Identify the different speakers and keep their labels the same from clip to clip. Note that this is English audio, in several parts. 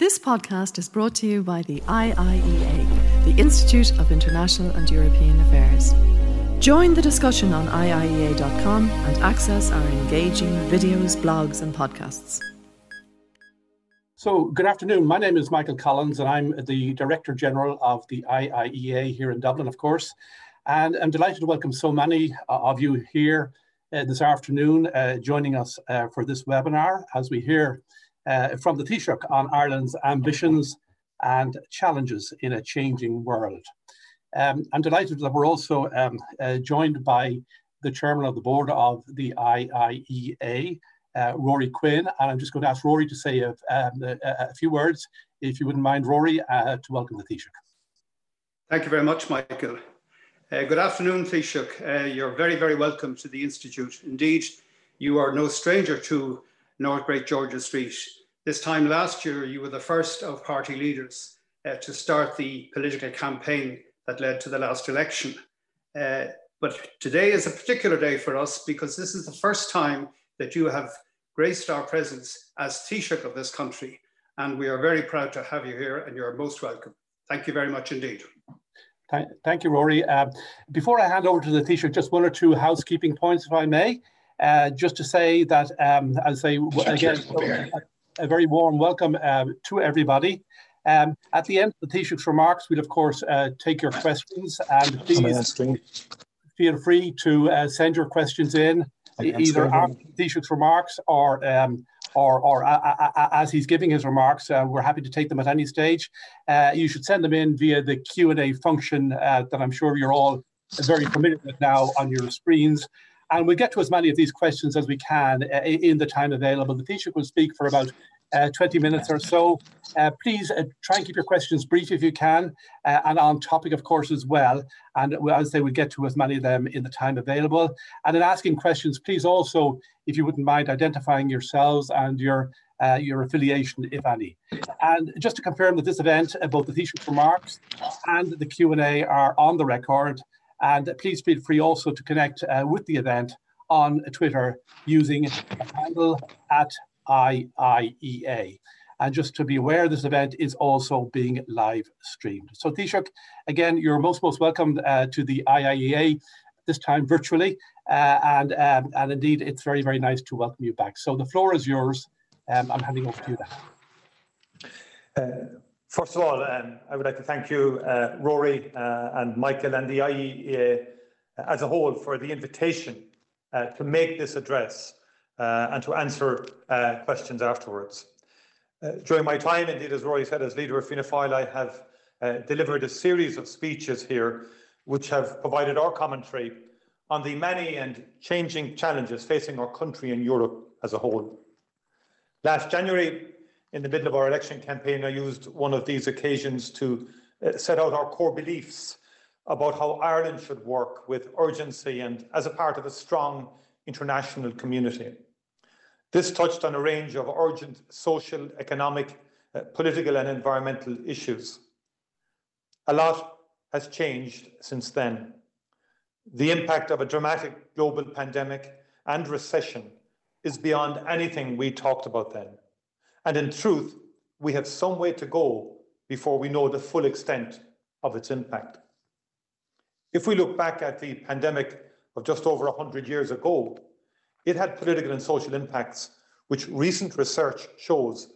Speaker 1: This podcast is brought to you by the IIEA, the Institute of International and European Affairs. Join the discussion on IIEA.com and access our engaging videos, blogs, and podcasts.
Speaker 2: So, good afternoon. My name is Michael Collins, and I'm the Director General of the IIEA here in Dublin, of course. And I'm delighted to welcome so many uh, of you here uh, this afternoon uh, joining us uh, for this webinar as we hear uh, from the Taoiseach on Ireland's ambitions and challenges in a changing world. Um, I'm delighted that we're also um, uh, joined by the chairman of the board of the IIEA, uh, Rory Quinn, and I'm just going to ask Rory to say a, um, a, a few words, if you wouldn't mind, Rory, uh, to welcome the Taoiseach.
Speaker 3: Thank you very much, Michael. Uh, good afternoon, Taoiseach. Uh, you're very, very welcome to the Institute. Indeed, you are no stranger to North Great George's Street. This time last year, you were the first of party leaders uh, to start the political campaign that led to the last election. Uh, but today is a particular day for us because this is the first time that you have graced our presence as Taoiseach of this country. And we are very proud to have you here and you're most welcome. Thank you very much indeed.
Speaker 2: Thank you, Rory. Uh, before I hand over to the Taoiseach, just one or two housekeeping points, if I may. Uh, just to say that, um, I'll say again, a, a very warm welcome uh, to everybody. Um, at the end of the Taoiseach's remarks, we'll of course uh, take your questions and please feel free to uh, send your questions in either after the Taoiseach's remarks or um, or, or as he's giving his remarks. Uh, we're happy to take them at any stage. Uh, you should send them in via the Q&A function uh, that I'm sure you're all very familiar with now on your screens. And we'll get to as many of these questions as we can uh, in the time available. The Taoiseach will speak for about uh, 20 minutes or so. Uh, please uh, try and keep your questions brief if you can, uh, and on topic, of course, as well. And as I say, we'll get to as many of them in the time available. And in asking questions, please also, if you wouldn't mind, identifying yourselves and your uh, your affiliation, if any. And just to confirm that this event, uh, both the Taoiseach's remarks and the Q&A are on the record, and please feel free also to connect uh, with the event on Twitter using the handle at IIEA. And just to be aware, this event is also being live streamed. So Taoiseach, again, you're most, most welcome uh, to the IIEA, this time virtually. Uh, and, um, and indeed, it's very, very nice to welcome you back. So the floor is yours. Um, I'm handing over to you now.
Speaker 4: Uh, First of all, um, I would like to thank you, uh, Rory uh, and Michael and the IEA uh, as a whole for the invitation uh, to make this address uh, and to answer uh, questions afterwards. during my time, indeed, as Rory said, as leader of Fianna Fáil, I have delivered a series of speeches here which have provided our commentary on the many and changing challenges facing our country and Europe as a whole. Last January, in the middle of our election campaign, I used one of these occasions to uh, set out our core beliefs about how Ireland should work with urgency and as a part of a strong international community. This touched on a range of urgent social, economic, uh, political, and environmental issues. A lot has changed since then. The impact of a dramatic global pandemic and recession is beyond anything we talked about then. And in truth, we have some way to go before we know the full extent of its impact. If we look back at the pandemic of just over 100 years ago, it had political and social impacts which recent research shows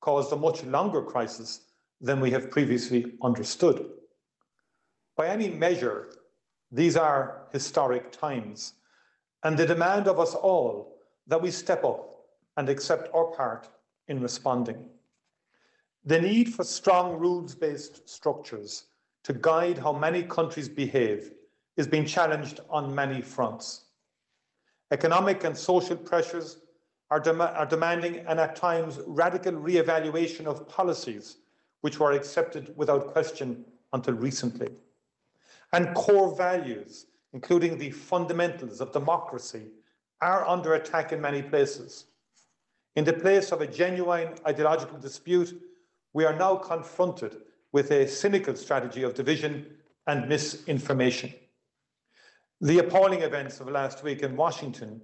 Speaker 4: caused a much longer crisis than we have previously understood. By any measure, these are historic times, and they demand of us all that we step up and accept our part in responding. The need for strong rules based structures to guide how many countries behave is being challenged on many fronts. Economic and social pressures are, dem- are demanding and at times radical re evaluation of policies which were accepted without question until recently. And core values, including the fundamentals of democracy, are under attack in many places. In the place of a genuine ideological dispute, we are now confronted with a cynical strategy of division and misinformation. The appalling events of last week in Washington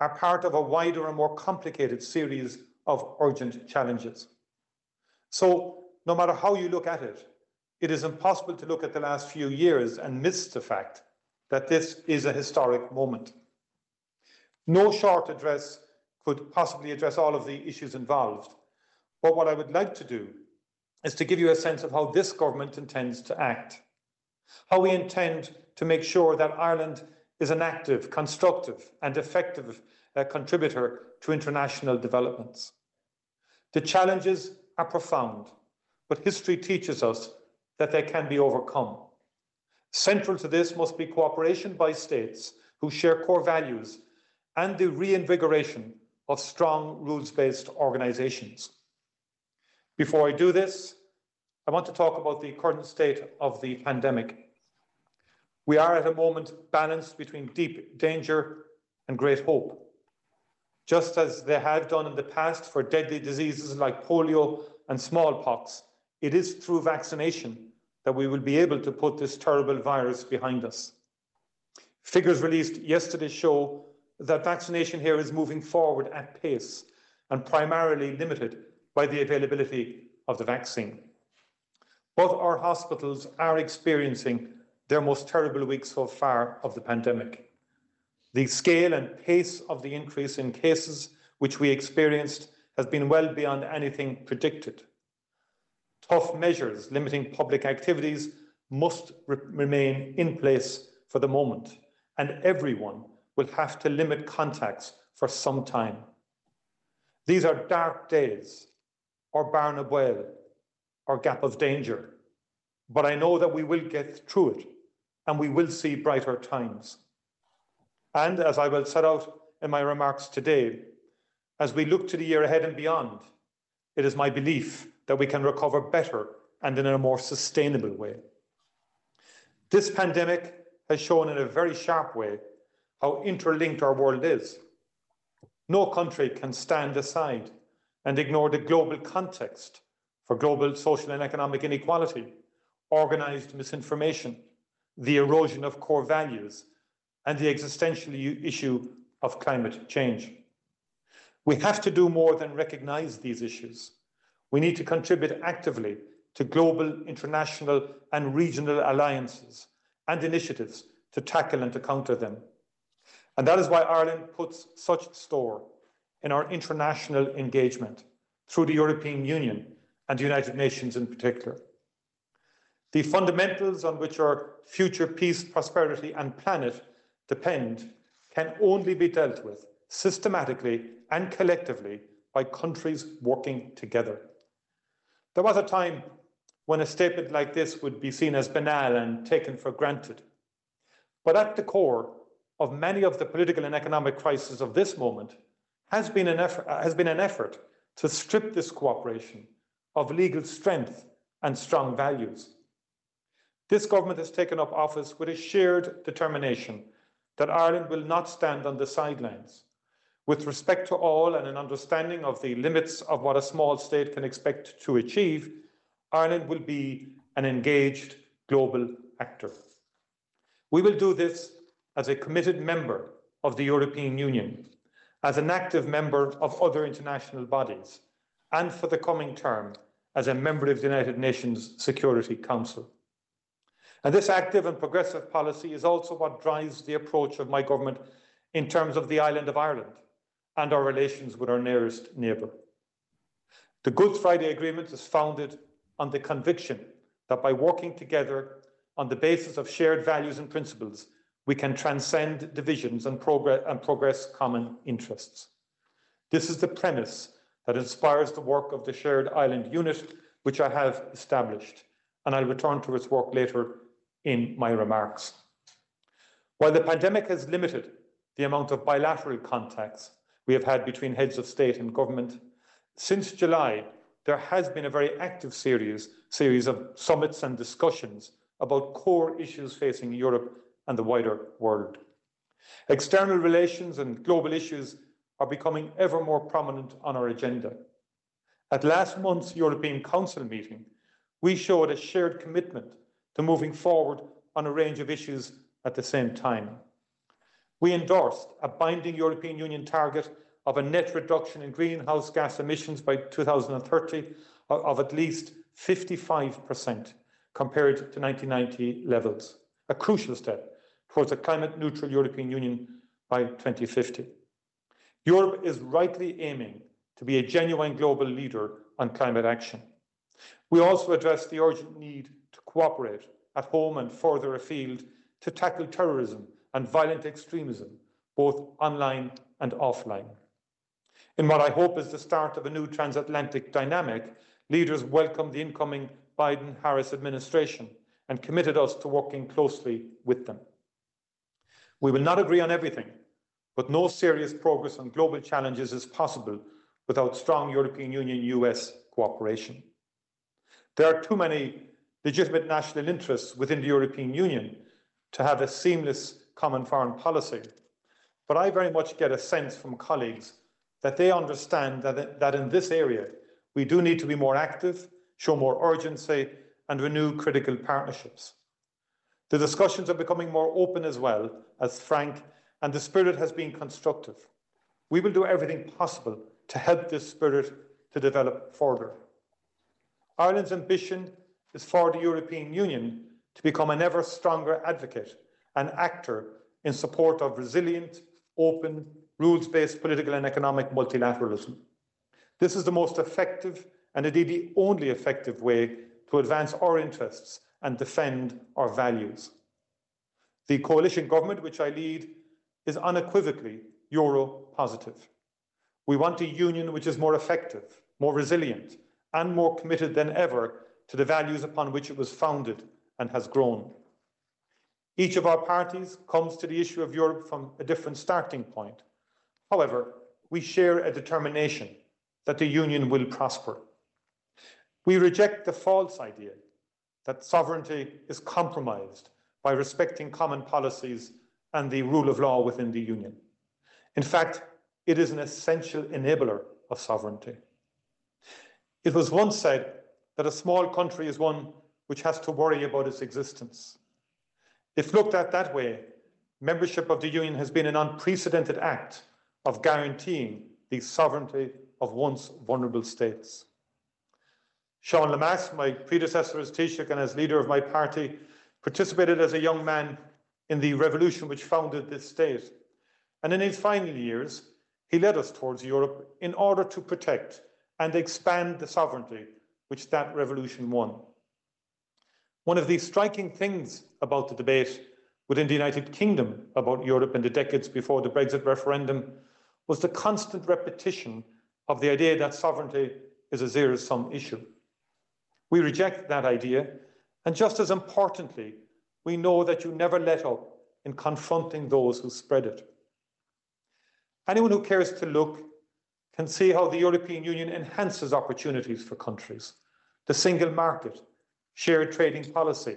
Speaker 4: are part of a wider and more complicated series of urgent challenges. So, no matter how you look at it, it is impossible to look at the last few years and miss the fact that this is a historic moment. No short address could possibly address all of the issues involved. But what I would like to do is to give you a sense of how this government intends to act, how we intend to make sure that Ireland is an active, constructive, and effective uh, contributor to international developments. The challenges are profound, but history teaches us that they can be overcome. Central to this must be cooperation by states who share core values and the reinvigoration of strong rules-based organisations. Before I do this, I want to talk about the current state of the pandemic. We are at a moment balanced between deep danger and great hope. Just as they have done in the past for deadly diseases like polio and smallpox, it is through vaccination that we will be able to put this terrible virus behind us. Figures released yesterday show that vaccination here is moving forward at pace and primarily limited by the availability of the vaccine. But our hospitals are experiencing their most terrible week so far of the pandemic. The scale and pace of the increase in cases which we experienced has been well beyond anything predicted. Tough measures limiting public activities must re remain in place for the moment, and everyone will have to limit contacts for some time. These are dark days, or bearna baoil, or gap of danger, but I know that we will get through it, and we will see brighter times. And as I will set out in my remarks today, as we look to the year ahead and beyond, it is my belief that we can recover better and in a more sustainable way. This pandemic has shown in a very sharp way how interlinked our world is. No country can stand aside and ignore the global context for global social and economic inequality, organised misinformation, the erosion of core values, and the existential issue of climate change. We have to do more than recognise these issues. We need to contribute actively to global, international, and regional alliances and initiatives to tackle and to counter them. And that is why Ireland puts such store in our international engagement through the European Union and the United Nations in particular. The fundamentals on which our future peace, prosperity, and planet depend can only be dealt with systematically and collectively by countries working together. There was a time when a statement like this would be seen as banal and taken for granted. But at the core of many of the political and economic crises of this moment has been an effort, has been an effort to strip this cooperation of legal strength and strong values. This government has taken up office with a shared determination that Ireland will not stand on the sidelines with respect to all and an understanding of the limits of what a small state can expect to achieve, Ireland will be an engaged global actor. We will do this as a committed member of the European Union, as an active member of other international bodies, and for the coming term as a member of the United Nations Security Council. And this active and progressive policy is also what drives the approach of my government in terms of the island of Ireland and our relations with our nearest neighbour. The Good Friday Agreement is founded on the conviction that by working together on the basis of shared values and principles, we can transcend divisions and progress, and progress common interests. This is the premise that inspires the work of the Shared Island Unit, which I have established, and I'll return to its work later in my remarks. While the pandemic has limited the amount of bilateral contacts we have had between heads of state and government. Since July, there has been a very active series, series of summits and discussions about core issues facing Europe and the wider world. External relations and global issues are becoming ever more prominent on our agenda. At last month's European Council meeting, we showed a shared commitment to moving forward on a range of issues at the same time. We endorsed a binding European Union target of a net reduction in greenhouse gas emissions by 2030 of, at least 55% compared to 1990 levels, a crucial step towards a climate neutral European Union by 2050. Europe is rightly aiming to be a genuine global leader on climate action. We also address the urgent need to cooperate at home and further afield to tackle terrorism and violent extremism, both online and offline. In what I hope is the start of a new transatlantic dynamic, leaders welcomed the incoming Biden Harris administration and committed us to working closely with them. We will not agree on everything, but no serious progress on global challenges is possible without strong European Union US cooperation. There are too many legitimate national interests within the European Union to have a seamless common foreign policy. But I very much get a sense from colleagues that they understand that, that in this area, we do need to be more active, show more urgency, and renew critical partnerships. The discussions are becoming more open as well as frank, and the spirit has been constructive. We will do everything possible to help this spirit to develop further. Ireland's ambition is for the European Union to become an ever stronger advocate and actor in support of resilient, open, rules based political and economic multilateralism. This is the most effective and indeed the only effective way to advance our interests and defend our values. The coalition government which I lead is unequivocally Euro positive. We want a union which is more effective, more resilient, and more committed than ever to the values upon which it was founded and has grown. Each of our parties comes to the issue of Europe from a different starting point. However, we share a determination that the Union will prosper. We reject the false idea that sovereignty is compromised by respecting common policies and the rule of law within the Union. In fact, it is an essential enabler of sovereignty. It was once said that a small country is one which has to worry about its existence. If looked at that way, membership of the Union has been an unprecedented act of guaranteeing the sovereignty of once vulnerable states. Sean Lemass, my predecessor as Taoiseach and as leader of my party, participated as a young man in the revolution which founded this state. And in his final years, he led us towards Europe in order to protect and expand the sovereignty which that revolution won. One of the striking things about the debate within the United Kingdom about Europe in the decades before the Brexit referendum was the constant repetition of the idea that sovereignty is a zero sum issue. We reject that idea, and just as importantly, we know that you never let up in confronting those who spread it. Anyone who cares to look can see how the European Union enhances opportunities for countries. The single market, shared trading policy,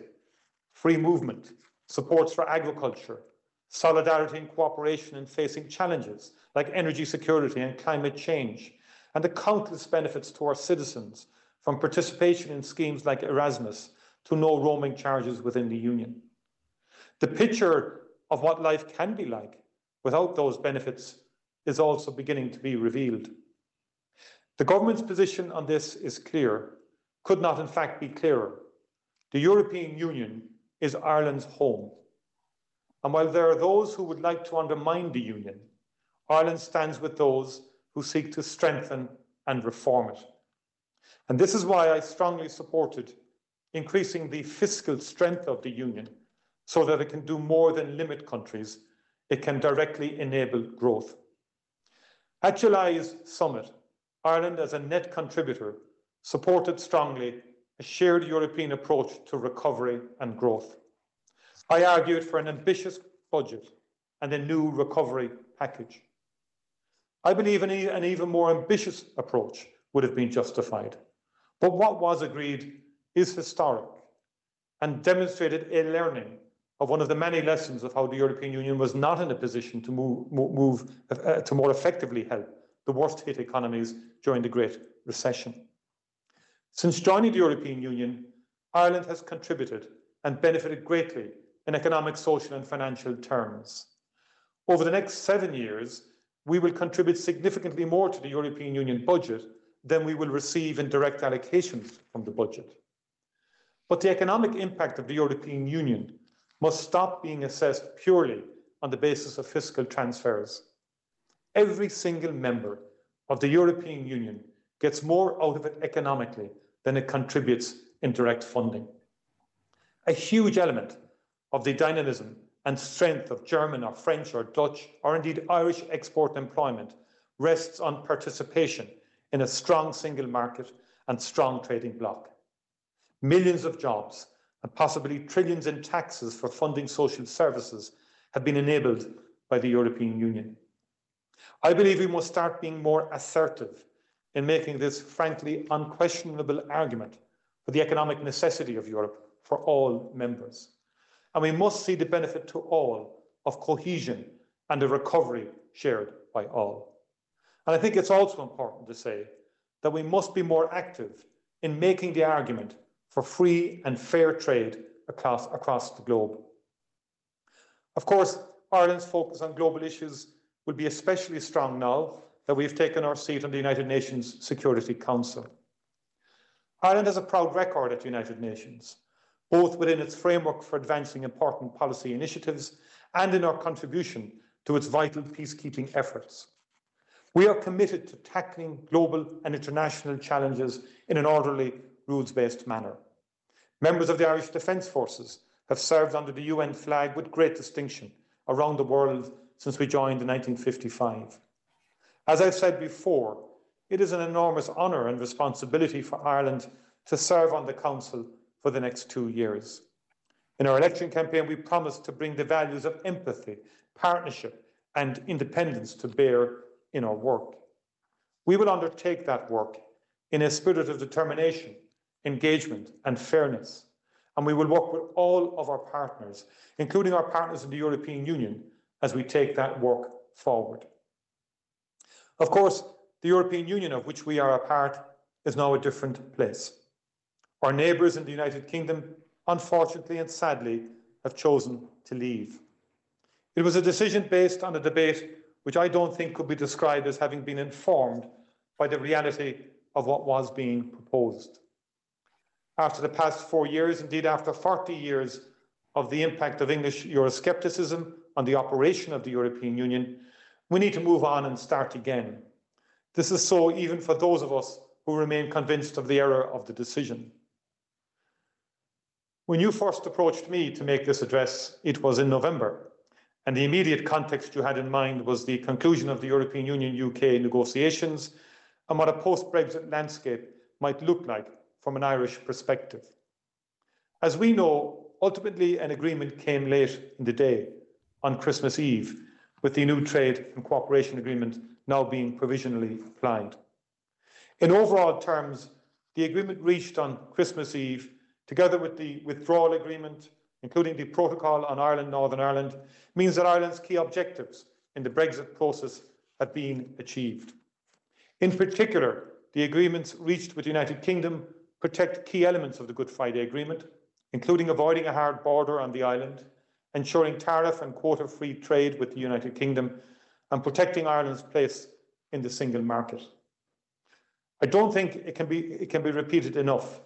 Speaker 4: free movement, supports for agriculture, solidarity and cooperation in facing challenges like energy security and climate change, and the countless benefits to our citizens from participation in schemes like Erasmus to no roaming charges within the Union. The picture of what life can be like without those benefits is also beginning to be revealed. The government's position on this is clear, could not in fact be clearer. The European Union is Ireland's home. And while there are those who would like to undermine the Union, Ireland stands with those who seek to strengthen and reform it. And this is why I strongly supported increasing the fiscal strength of the Union so that it can do more than limit countries, it can directly enable growth. At July's summit, Ireland, as a net contributor, supported strongly a shared European approach to recovery and growth. I argued for an ambitious budget and a new recovery package. I believe in an even more ambitious approach would have been justified. But what was agreed is historic and demonstrated a learning of one of the many lessons of how the European Union was not in a position to move, move uh, to more effectively help the worst hit economies during the Great Recession. Since joining the European Union, Ireland has contributed and benefited greatly in economic, social, and financial terms. Over the next seven years, we will contribute significantly more to the European Union budget than we will receive in direct allocations from the budget. But the economic impact of the European Union must stop being assessed purely on the basis of fiscal transfers. Every single member of the European Union gets more out of it economically than it contributes in direct funding. A huge element of the dynamism and strength of German or French or Dutch or indeed Irish export employment rests on participation in a strong single market and strong trading bloc. Millions of jobs and possibly trillions in taxes for funding social services have been enabled by the European Union. I believe we must start being more assertive in making this frankly unquestionable argument for the economic necessity of Europe for all members. And we must see the benefit to all of cohesion and a recovery shared by all. And I think it's also important to say that we must be more active in making the argument for free and fair trade across, across the globe. Of course, Ireland's focus on global issues will be especially strong now that we've taken our seat on the United Nations Security Council. Ireland has a proud record at the United Nations, both within its framework for advancing important policy initiatives and in our contribution to its vital peacekeeping efforts. We are committed to tackling global and international challenges in an orderly, rules-based manner. Members of the Irish Defence Forces have served under the UN flag with great distinction around the world since we joined in 1955. As I've said before, it is an enormous honour and responsibility for Ireland to serve on the Council for the next two years. In our election campaign, we promised to bring the values of empathy, partnership, and independence to bear in our work. We will undertake that work in a spirit of determination, engagement, and fairness. And we will work with all of our partners, including our partners in the European Union, as we take that work forward. Of course, the European Union, of which we are a part, is now a different place. Our neighbours in the United Kingdom, unfortunately and sadly, have chosen to leave. It was a decision based on a debate which I don't think could be described as having been informed by the reality of what was being proposed. After the past four years, indeed after 40 years of the impact of English Euroscepticism on the operation of the European Union, we need to move on and start again. This is so even for those of us who remain convinced of the error of the decision. When you first approached me to make this address, it was in November, and the immediate context you had in mind was the conclusion of the European Union UK negotiations and what a post Brexit landscape might look like from an Irish perspective. As we know, ultimately an agreement came late in the day on Christmas Eve, with the new trade and cooperation agreement now being provisionally applied. In overall terms, the agreement reached on Christmas Eve together with the withdrawal agreement, including the protocol on Ireland, Northern Ireland, means that Ireland's key objectives in the Brexit process have been achieved. In particular, the agreements reached with the United Kingdom protect key elements of the Good Friday Agreement, including avoiding a hard border on the island, ensuring tariff and quota free trade with the United Kingdom, and protecting Ireland's place in the single market. I don't think it can be, it can be repeated enough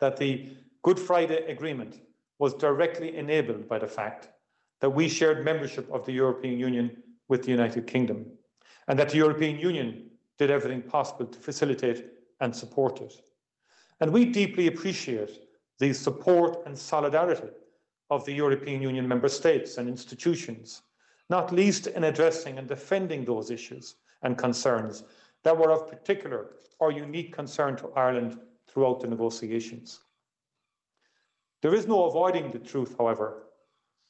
Speaker 4: that the Good Friday Agreement was directly enabled by the fact that we shared membership of the European Union with the United Kingdom, and that the European Union did everything possible to facilitate and support it. And we deeply appreciate the support and solidarity of the European Union member states and institutions, not least in addressing and defending those issues and concerns that were of particular or unique concern to Ireland throughout the negotiations. There is no avoiding the truth, however,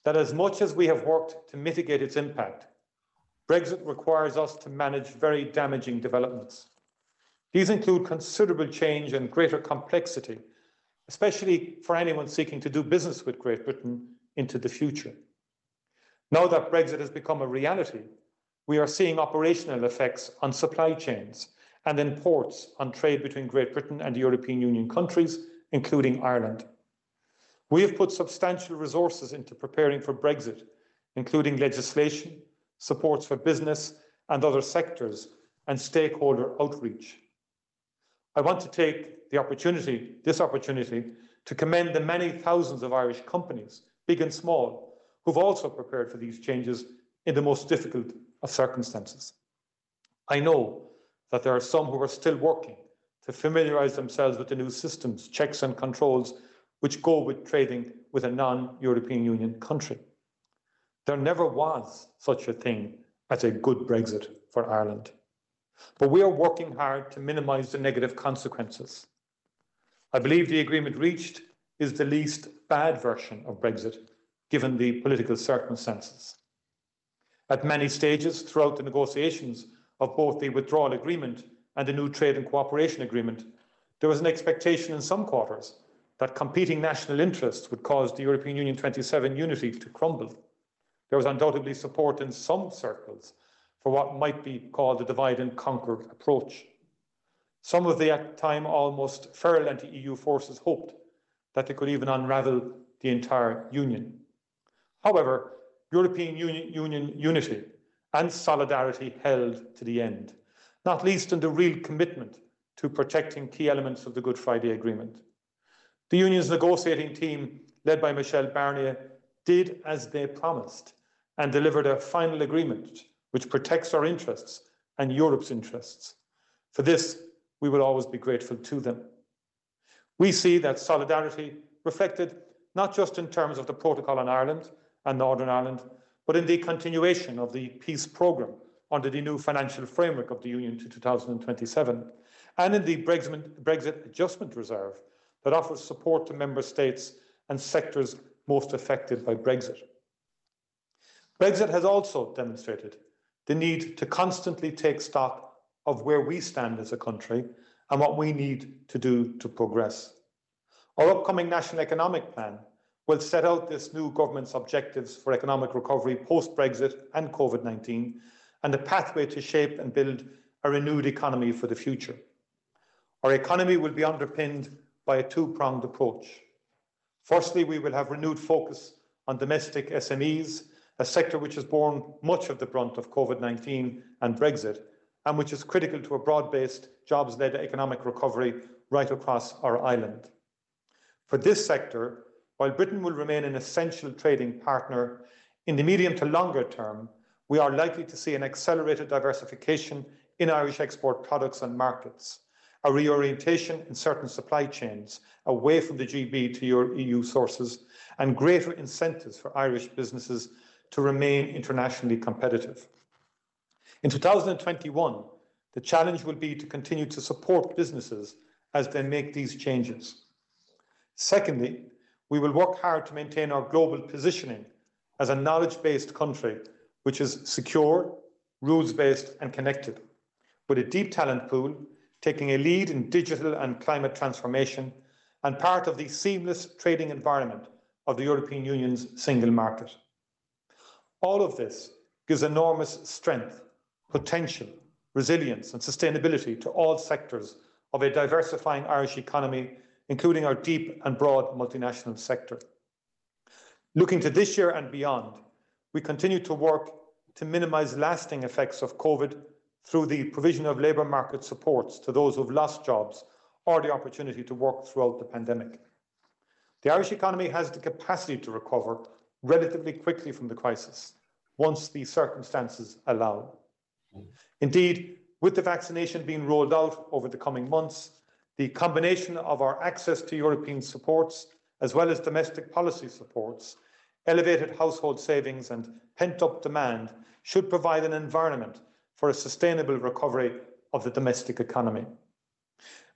Speaker 4: that as much as we have worked to mitigate its impact, Brexit requires us to manage very damaging developments. These include considerable change and greater complexity, especially for anyone seeking to do business with Great Britain into the future. Now that Brexit has become a reality, we are seeing operational effects on supply chains and in ports on trade between Great Britain and European Union countries, including Ireland. We have put substantial resources into preparing for Brexit, including legislation, supports for business and other sectors, and stakeholder outreach. I want to take the opportunity, this opportunity, to commend the many thousands of Irish companies, big and small, who've also prepared for these changes in the most difficult of circumstances. I know that there are some who are still working to familiarise themselves with the new systems, checks and controls which go with trading with a non-European Union country. There never was such a thing as a good Brexit for Ireland. But we are working hard to minimise the negative consequences. I believe the agreement reached is the least bad version of Brexit, given the political circumstances. At many stages throughout the negotiations of both the withdrawal agreement and the new trade and cooperation agreement, there was an expectation in some quarters that competing national interests would cause the European Union 27 unity to crumble. There was undoubtedly support in some circles for what might be called a divide and conquer approach. Some of the at time almost feral anti-EU forces hoped that they could even unravel the entire Union. However, European Union, Union unity and solidarity held to the end, not least in the real commitment to protecting key elements of the Good Friday Agreement. The Union's negotiating team, led by Michel Barnier, did as they promised and delivered a final agreement which protects our interests and Europe's interests. For this, we will always be grateful to them. We see that solidarity reflected not just in terms of the protocol on Ireland and Northern Ireland, but in the continuation of the peace programme under the new financial framework of the Union to 2027, and in the Brexit Adjustment Reserve that offers support to member states and sectors most affected by Brexit. Brexit has also demonstrated the need to constantly take stock of where we stand as a country and what we need to do to progress. Our upcoming National Economic Plan will set out this new government's objectives for economic recovery post-Brexit and COVID-19 and a pathway to shape and build a renewed economy for the future. Our economy will be underpinned by a two-pronged approach. Firstly, we will have renewed focus on domestic SMEs a sector which has borne much of the brunt of COVID-19 and Brexit, and which is critical to a broad-based, jobs-led economic recovery right across our island. For this sector, while Britain will remain an essential trading partner, in the medium to longer term, we are likely to see an accelerated diversification in Irish export products and markets, a reorientation in certain supply chains away from the GB to your EU sources, and greater incentives for Irish businesses to remain internationally competitive. In 2021, the challenge will be to continue to support businesses as they make these changes. Secondly, we will work hard to maintain our global positioning as a knowledge-based country which is secure, rules-based and connected, with a deep talent pool, taking a lead in digital and climate transformation and part of the seamless trading environment of the European Union's single market. All of this gives enormous strength, potential, resilience and sustainability to all sectors of a diversifying Irish economy, including our deep and broad multinational sector. Looking to this year and beyond, we continue to work to minimise lasting effects of COVID through the provision of labour market supports to those who've lost jobs or the opportunity to work throughout the pandemic. The Irish economy has the capacity to recover relatively quickly from the crisis once the circumstances allow. Indeed, with the vaccination being rolled out over the coming months, the combination of our access to European supports as well as domestic policy supports, elevated household savings and pent-up demand should provide an environment for a sustainable recovery of the domestic economy.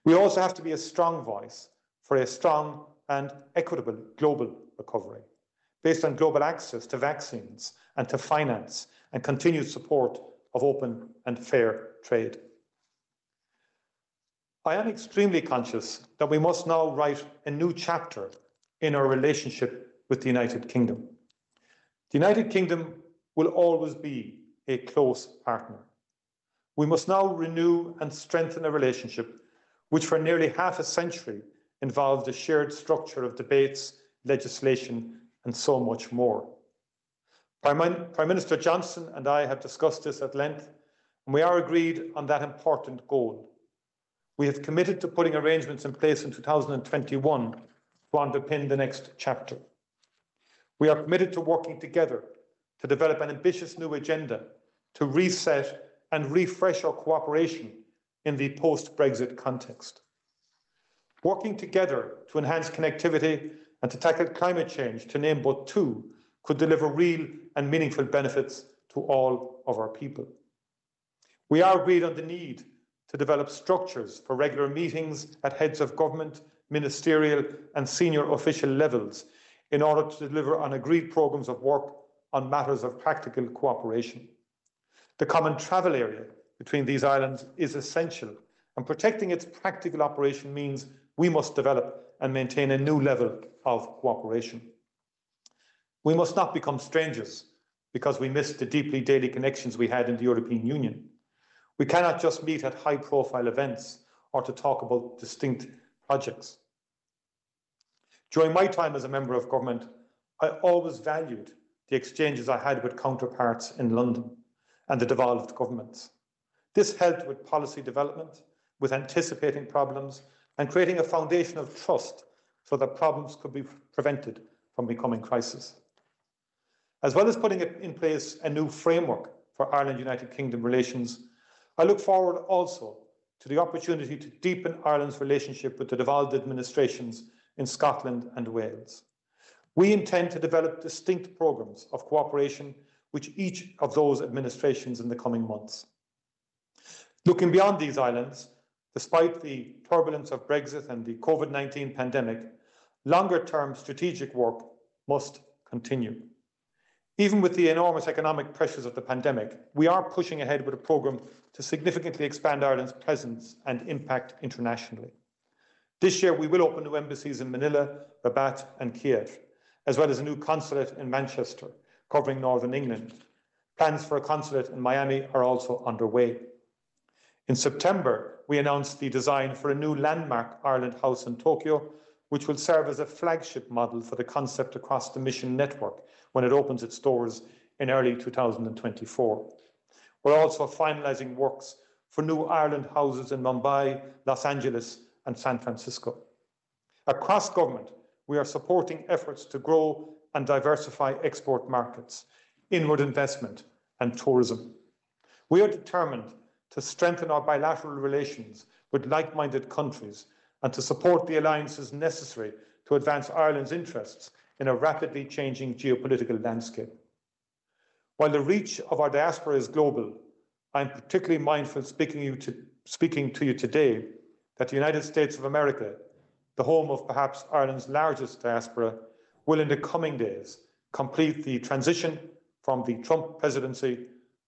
Speaker 4: We also have to be a strong voice for a strong and equitable global recovery based on global access to vaccines and to finance and continued support of open and fair trade. I am extremely conscious that we must now write a new chapter in our relationship with the United Kingdom. The United Kingdom will always be a close partner. We must now renew and strengthen a relationship which for nearly half a century involved a shared structure of debates, legislation and so much more. Prime, Prime Minister Johnson and I have discussed this at length, and we are agreed on that important goal. we have committed to putting arrangements in place in 2021 to underpin the next chapter. We are committed to working together to develop an ambitious new agenda to reset and refresh our cooperation in the post-Brexit context. Working together to enhance connectivity and to tackle climate change, to name but two, could deliver real and meaningful benefits to all of our people. We are agreed on the need to develop structures for regular meetings at heads of government, ministerial and senior official levels in order to deliver on agreed programmes of work on matters of practical cooperation. The common travel area between these islands is essential, and protecting its practical operation means we must develop and maintain a new level of cooperation. We must not become strangers because we miss the deeply daily connections we had in the European Union. We cannot just meet at high profile events or to talk about distinct projects. During my time as a member of government, I always valued the exchanges I had with counterparts in London and the devolved governments. This helped with policy development, with anticipating problems, and creating a foundation of trust so that problems could be prevented from becoming crises. As well as putting in place a new framework for Ireland United Kingdom relations, I look forward also to the opportunity to deepen Ireland's relationship with the devolved administrations in Scotland and Wales. We intend to develop distinct programmes of cooperation with each of those administrations in the coming months. Looking beyond these islands, despite the turbulence of Brexit and the COVID 19 pandemic, longer term strategic work must continue. Even with the enormous economic pressures of the pandemic, we are pushing ahead with a programme to significantly expand Ireland's presence and impact internationally. This year, we will open new embassies in Manila, Rabat, and Kiev, as well as a new consulate in Manchester, covering Northern England. Plans for a consulate in Miami are also underway. In September, we announced the design for a new landmark Ireland House in Tokyo, which will serve as a flagship model for the concept across the mission network when it opens its doors in early 2024. We're also finalising works for new Ireland houses in Mumbai, Los Angeles, and San Francisco. Across government, we are supporting efforts to grow and diversify export markets, inward investment, and tourism. We are determined to strengthen our bilateral relations with like minded countries and to support the alliances necessary to advance Ireland's interests in a rapidly changing geopolitical landscape. While the reach of our diaspora is global, I'm particularly mindful speaking, you to, speaking to you today that the United States of America, the home of perhaps Ireland's largest diaspora, will in the coming days complete the transition from the Trump presidency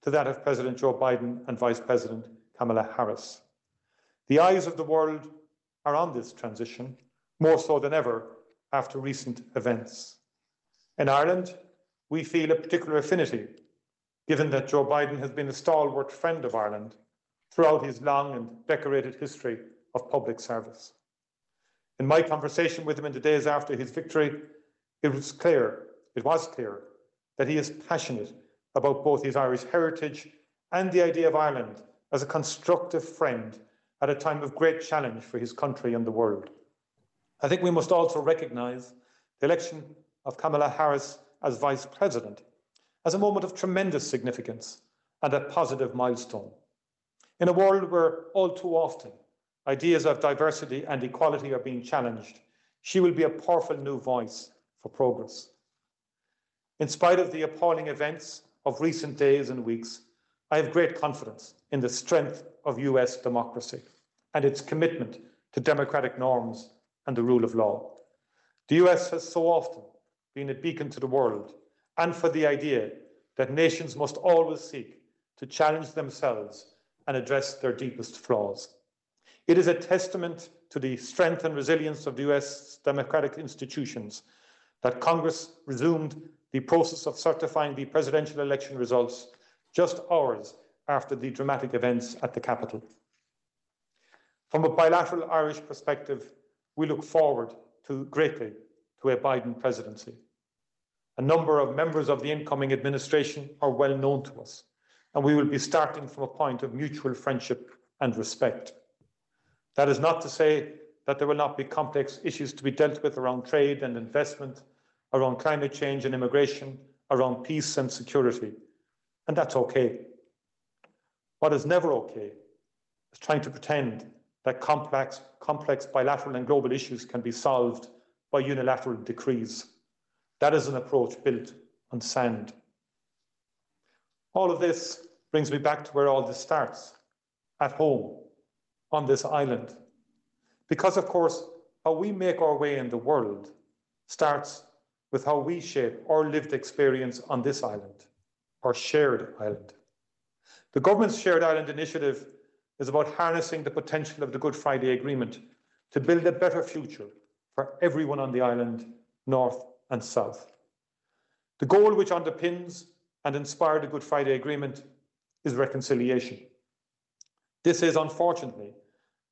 Speaker 4: to that of President Joe Biden and Vice President Kamala Harris. The eyes of the world are on this transition, more so than ever after recent events. In Ireland, we feel a particular affinity, given that Joe Biden has been a stalwart friend of Ireland throughout his long and decorated history of public service. In my conversation with him in the days after his victory, it was clear, it was clear, that he is passionate about both his Irish heritage and the idea of Ireland as a constructive friend at a time of great challenge for his country and the world. I think we must also recognise the election of Kamala Harris as Vice President as a moment of tremendous significance and a positive milestone. In a world where all too often ideas of diversity and equality are being challenged, she will be a powerful new voice for progress. In spite of the appalling events of recent days and weeks, I have great confidence in the strength of US democracy and its commitment to democratic norms and the rule of law. The US has so often been a beacon to the world and for the idea that nations must always seek to challenge themselves and address their deepest flaws. It is a testament to the strength and resilience of the US democratic institutions that Congress resumed the process of certifying the presidential election results just hours after the dramatic events at the Capitol. From a bilateral Irish perspective, we look forward to greatly to a Biden presidency. A number of members of the incoming administration are well known to us, and we will be starting from a point of mutual friendship and respect. That is not to say that there will not be complex issues to be dealt with around trade and investment, around climate change and immigration, around peace and security. And that's okay. What is never okay is trying to pretend that complex, complex bilateral and global issues can be solved by unilateral decrees. That is an approach built on sand. All of this brings me back to where all this starts at home, on this island. Because, of course, how we make our way in the world starts with how we shape our lived experience on this island, our shared island. The government's Shared Island Initiative is about harnessing the potential of the Good Friday Agreement to build a better future for everyone on the island, north and south. The goal which underpins and inspired the Good Friday Agreement is reconciliation. This is, unfortunately,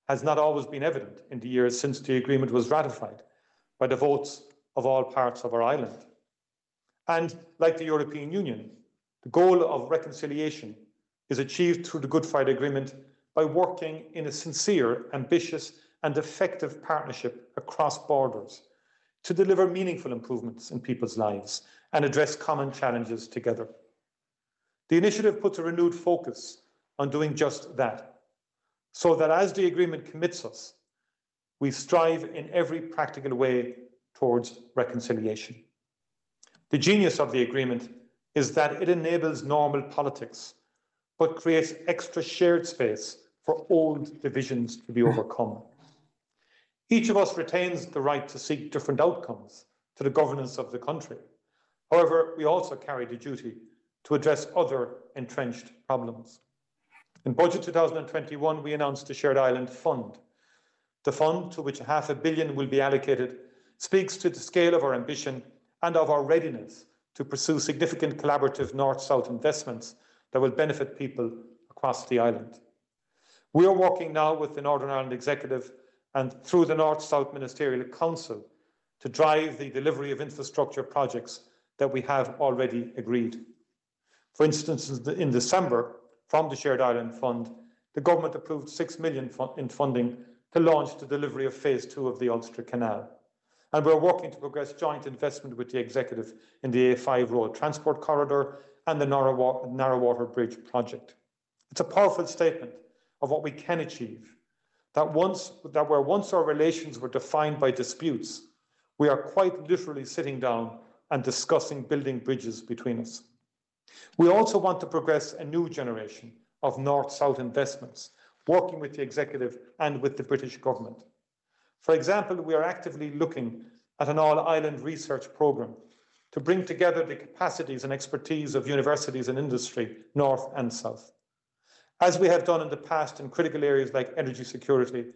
Speaker 4: has not always been evident in the years since the agreement was ratified by the votes of all parts of our island. And like the European Union, the goal of reconciliation is achieved through the Good Friday Agreement by working in a sincere, ambitious, and effective partnership across borders to deliver meaningful improvements in people's lives and address common challenges together. The initiative puts a renewed focus on doing just that so that as the agreement commits us, we strive in every practical way towards reconciliation. The genius of the agreement is that it enables normal politics, but creates extra shared space for old divisions to be overcome. Each of us retains the right to seek different outcomes to the governance of the country. However, we also carry the duty to address other entrenched problems. In Budget 2021, we announced the Shared Island Fund. The fund, to which half a billion will be allocated, speaks to the scale of our ambition and of our readiness to pursue significant collaborative north-south investments that will benefit people across the island. We are working now with the Northern Ireland Executive and through the North-South Ministerial Council to drive the delivery of infrastructure projects that we have already agreed. For instance, in December, from the Shared Island Fund, the government approved 6 million in funding to launch the delivery of phase two of the Ulster Canal. And we're working to progress joint investment with the executive in the A5 road transport corridor and the Narrow water Bridge project. It's a powerful statement of what we can achieve. That once that where once our relations were defined by disputes, we are quite literally sitting down and discussing building bridges between us. We also want to progress a new generation of North-South investments, working with the executive and with the British government. For example, we are actively looking at an all-island research programme to bring together the capacities and expertise of universities and industry, north and south. As we have done in the past in critical areas like energy security,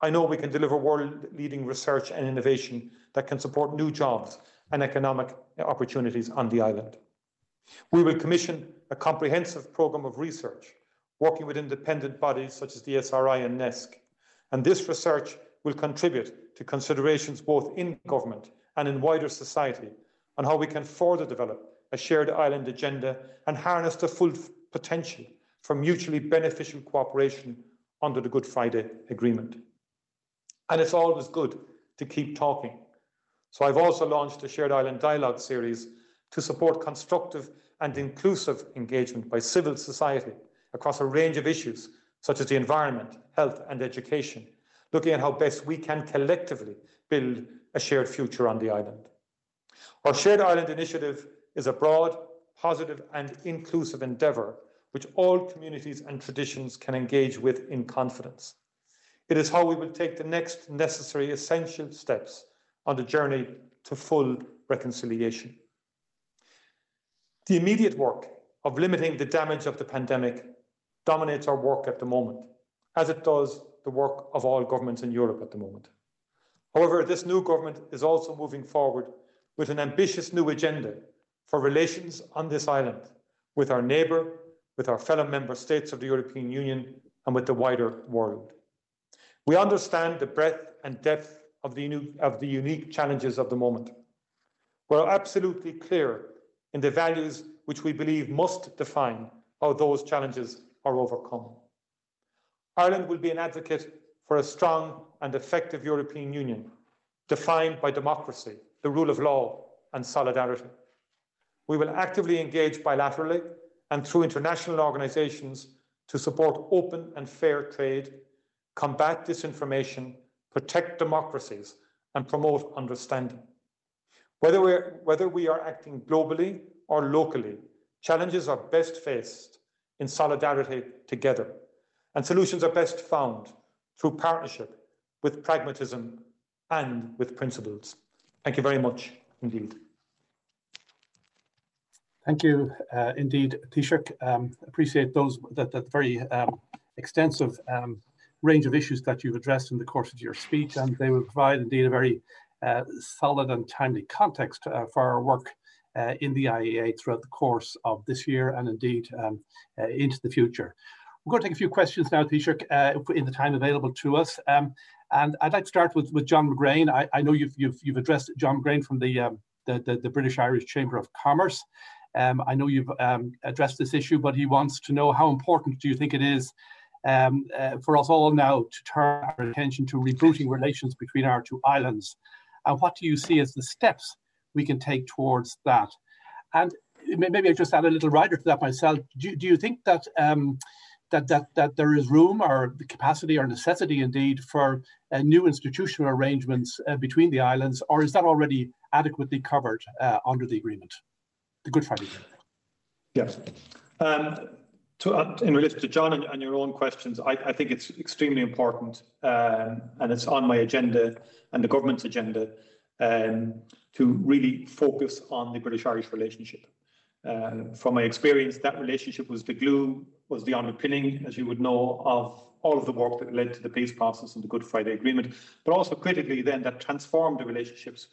Speaker 4: I know we can deliver world-leading research and innovation that can support new jobs and economic opportunities on the island. We will commission a comprehensive programme of research, working with independent bodies such as the ESRI and NESC. And this research will contribute to considerations both in government and in wider society on how we can further develop a shared island agenda and harness the full potential for mutually beneficial cooperation under the Good Friday Agreement. And it's always good to keep talking. So I've also launched a Shared Island Dialogue series to support constructive and inclusive engagement by civil society across a range of issues such as the environment, health and education, looking at how best we can collectively build a shared future on the island. Our Shared Island Initiative is a broad, positive and inclusive endeavour which all communities and traditions can engage with in confidence. It is how we will take the next necessary essential steps on the journey to full reconciliation. The immediate work of limiting the damage of the pandemic dominates our work at the moment, as it does the work of all governments in Europe at the moment. However, this new government is also moving forward with an ambitious new agenda for relations on this island with our neighbour, with our fellow member states of the European Union, and with the wider world. We understand the breadth and depth of the, of the unique challenges of the moment. We're absolutely clear in the values which we believe must define how those challenges are overcome. Ireland will be an advocate for a strong and effective European Union defined by democracy, the rule of law, and solidarity. We will actively engage bilaterally and through international organisations to support open and fair trade, combat disinformation, protect democracies, and promote understanding. Whether, we're, whether we are acting globally or locally, challenges are best faced in solidarity together, and solutions are best found through partnership with pragmatism and with principles. Thank you very much indeed.
Speaker 2: Thank you uh, indeed, Taoiseach. Um, appreciate those that, that very um, extensive um, range of issues that you've addressed in the course of your speech, and they will provide indeed a very uh, solid and timely context uh, for our work uh, in the IEA throughout the course of this year and indeed um, uh, into the future. We're going to take a few questions now, Taoiseach, uh, in the time available to us. Um, and I'd like to start with, with John McGrane. I, I know you've, you've, you've addressed John McGrane from the, um, the, the, the, British Irish Chamber of Commerce. Um, I know you've um, addressed this issue, but he wants to know how important do you think it is um, uh, for us all now to turn our attention to rebooting relations between our two islands? And what do you see as the steps we can take towards that? And maybe I just add a little rider to that myself. Do, do you think that um, that, that, that there is room or the capacity or necessity indeed for uh, new institutional arrangements uh, between the islands, or is that already adequately covered uh, under the agreement, the Good Friday Agreement?
Speaker 4: Yes. Um, to, uh, in relation to John and, and your own questions, I, I, think it's extremely important, um, and it's on my agenda and the government's agenda um, to really focus on the British-Irish relationship. Uh, from my experience, that relationship was the glue was the underpinning, as you would know, of all of the work that led to the peace process and the Good Friday Agreement, but also critically then that transformed the relationships